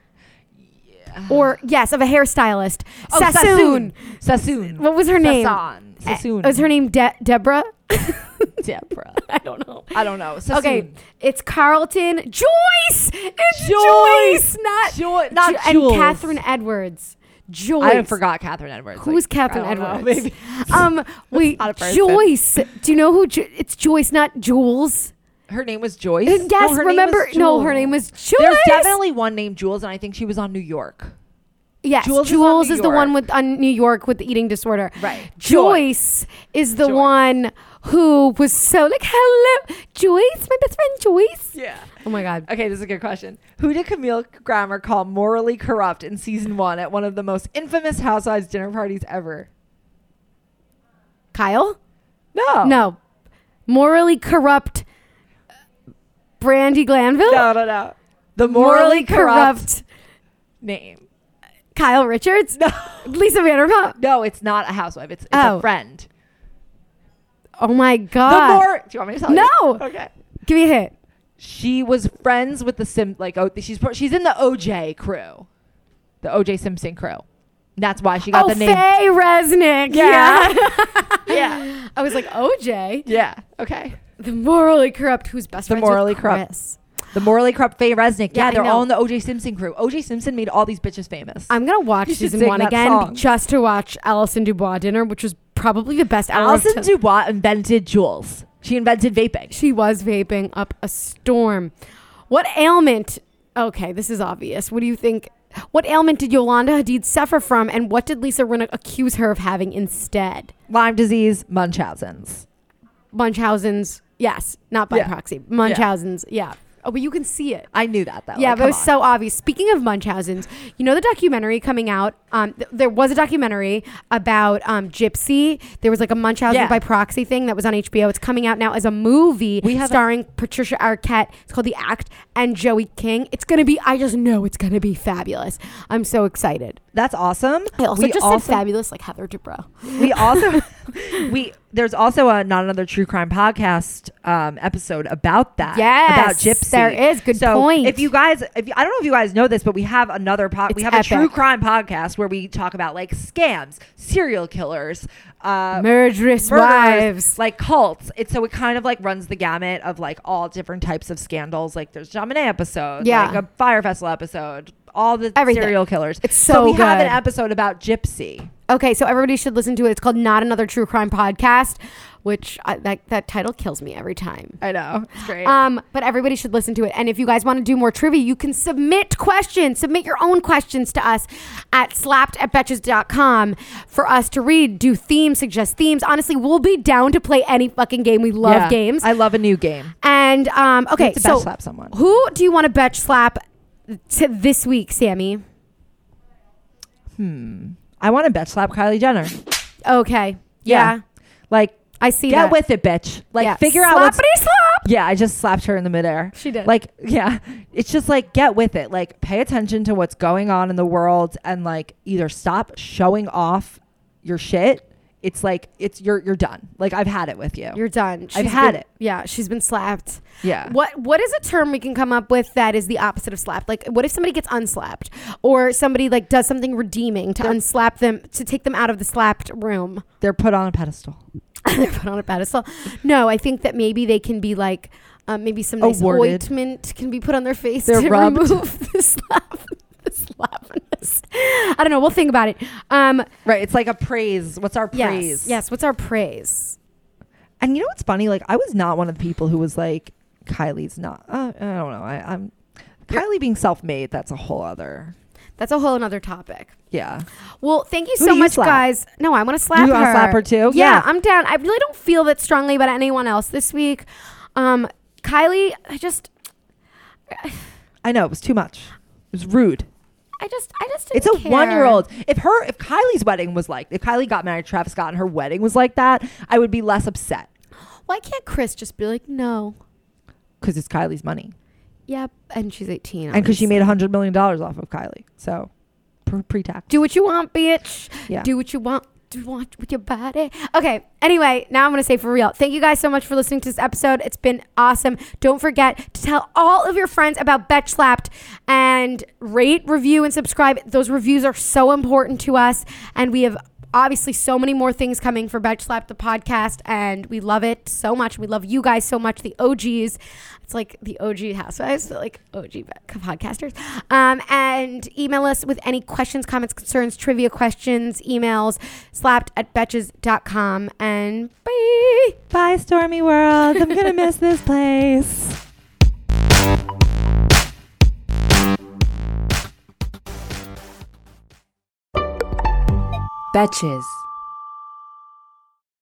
Or yes, of a hairstylist. Oh, Sassoon. Sassoon. What was her name? Sassoon. Sassoon. Was her name De- Deborah? Deborah. I don't know. I don't know. Sassoon. Okay, it's Carlton Joyce. It's Joyce. Joyce, not Joy- not Jules. and Kathryn Edwards. Joyce. I forgot Kathryn Edwards. Who's Like, Catherine don't know, Edwards? maybe. Um, wait, not a person. Joyce. Do you know who? Jo- it's Joyce, not Jules. Her name was Joyce. yes, No, remember? no, her name was Joyce. There's definitely one named Jules, and I think she was on New York. Yes. Jules Jules, is is, the one with on New York with the eating disorder. Right. Joyce is the Joyce. one who was so like, hello, Joyce, my best friend Joyce. Yeah. Oh my god. Okay, this is a good question. Who did Camille Grammer call morally corrupt in season one at one of the most infamous Housewives dinner parties ever? Kyle? No. No. Morally corrupt Brandi Glanville? No, no, no. The morally, corrupt, name. Kyle Richards? No. Lisa Vanderpump? No, it's not a housewife. It's, it's Oh. a friend. Oh my The god. more. Do you want me to tell you? No. Okay. Give me a hit. She was friends with the Sim. Like, oh, she's she's in the OJ crew, the OJ Simpson crew. That's why she got oh, the name. Faye Resnick. Yeah. Yeah. Yeah. I was like, OJ? Yeah. Okay. The morally corrupt who's best The morally with corrupt. Kris. The morally corrupt Faye Resnick. Yeah, Yeah, I they're all in the OJ Simpson crew. OJ Simpson made all these bitches famous. I'm going to watch You should season sing one that again song. just to watch Allison DuBois dinner, which was probably the best hour of Alison t- Dubois invented Jules. She invented vaping. She was vaping up a storm. What ailment? Okay, this is obvious. What do you think? What ailment did Yolanda Hadid suffer from, and what did Lisa Rinna accuse her of having instead? Lyme disease, Munchausen's. Munchausen's, yes, not by Yeah. proxy. Munchausen's, yeah. Oh, but you can see it. I knew that though. Yeah, Like, but it was on. so obvious. Speaking of Munchausen's, you know the documentary coming out. Um, th- there was a documentary about um, Gypsy. There was like a Munchausen Yeah. by proxy thing that was on HBO. It's coming out now as a movie We have a- starring Patricia Arquette. It's called The Act and Joey King. It's gonna be. I just know it's gonna be fabulous. I'm so excited. That's awesome. I also we just also, said fabulous like Heather Dubrow. we also we there's also a not another true crime podcast um, episode about that. Yes, about Gypsy. there is. Good so point. If you guys, if you, I don't know if you guys know this, but we have another pod. We have epic. a true crime podcast where we talk about like scams, serial killers, uh, Murderous wives. like cults. It's so it kind of like runs the gamut of like all different types of scandals. Like there's JonBenét episode, Yeah. like a Fyre Festival episode, all the Everything. serial killers. It's so we have an episode about Gypsy. Okay, so everybody should listen to it. It's called Not Another True Crime Podcast, which I, that that title kills me every time. I know it's great. Um, but everybody should listen to it. And if you guys want to do more trivia, you can submit questions. Submit your own questions to us at slapped at betches.com for us to read, do themes, suggest themes. Honestly, we'll be down to play any fucking game. We love Yeah. games. I love a new game. and um, okay, so betch slap someone. who do you want to betch slap to this week, Sammy? I want to bet slap Kylie Jenner. Okay. Yeah. Yeah. Like, I see get that. with it, bitch. Like, Yeah. figure out what's. Slappity slap. Yeah, I just slapped her in the midair. She did. Like, yeah, it's just like get with it. Like, pay attention to what's going on in the world, and like either stop showing off your shit. It's like it's you're you're done. Like I've had it with you. You're done. I've had been- it. Yeah, she's been slapped. yeah. What what is a term we can come up with that is the opposite of slapped? Like what if somebody gets unslapped or somebody like does something redeeming to They're- unslap them to take them out of the slapped room? They're put on a pedestal. They're put on a pedestal. No, I think that maybe they can be like Um, maybe some nice Awarded. ointment can be put on their face They're to rubbed. remove the slap. the I don't know. We'll think about it. Um, Right. It's like a praise. What's our yes, praise? yes. What's our praise? And you know what's funny? Like I was not one of the people who was like, Kylie's not. Uh, I don't know. I, I'm Kylie being self-made. That's a whole other. That's a whole another topic. Yeah. Well, thank you Who so you much, slap? guys. No, I want to slap You her. slap her too? Yeah, Yeah. I'm down. I really don't feel that strongly about anyone else this week. Um, Kylie, I just, I know it was too much. It was rude. I just, I just. Didn't It's a care. one-year-old. If her, if Kylie's wedding was like, if Kylie got married to Travis Scott and her wedding was like that, I would be less upset Why can't Kris just be like, no? because it's Kylie's money Yep, and she's 18. and because she made a hundred million dollars off of Kylie. So pre- pre-tax. Do what you want, bitch. Yeah. Do what you want. Do what with your body. Okay. Anyway, now I'm gonna say for real. Thank you guys so much for listening to this episode. It's been awesome. Don't forget to tell all of your friends about Betch Slapped and rate, review, and subscribe. Those reviews are so important to us, and we have obviously so many more things coming for Betch Slap the podcast, and we love it so much. We love you guys so much, the OGs. It's like the OG housewives, but like OG podcasters. Um, and email us with any questions, comments, concerns, trivia questions, emails, slapped at betches.com. And bye. Bye, Stormi World. I'm gonna miss this place. Betches.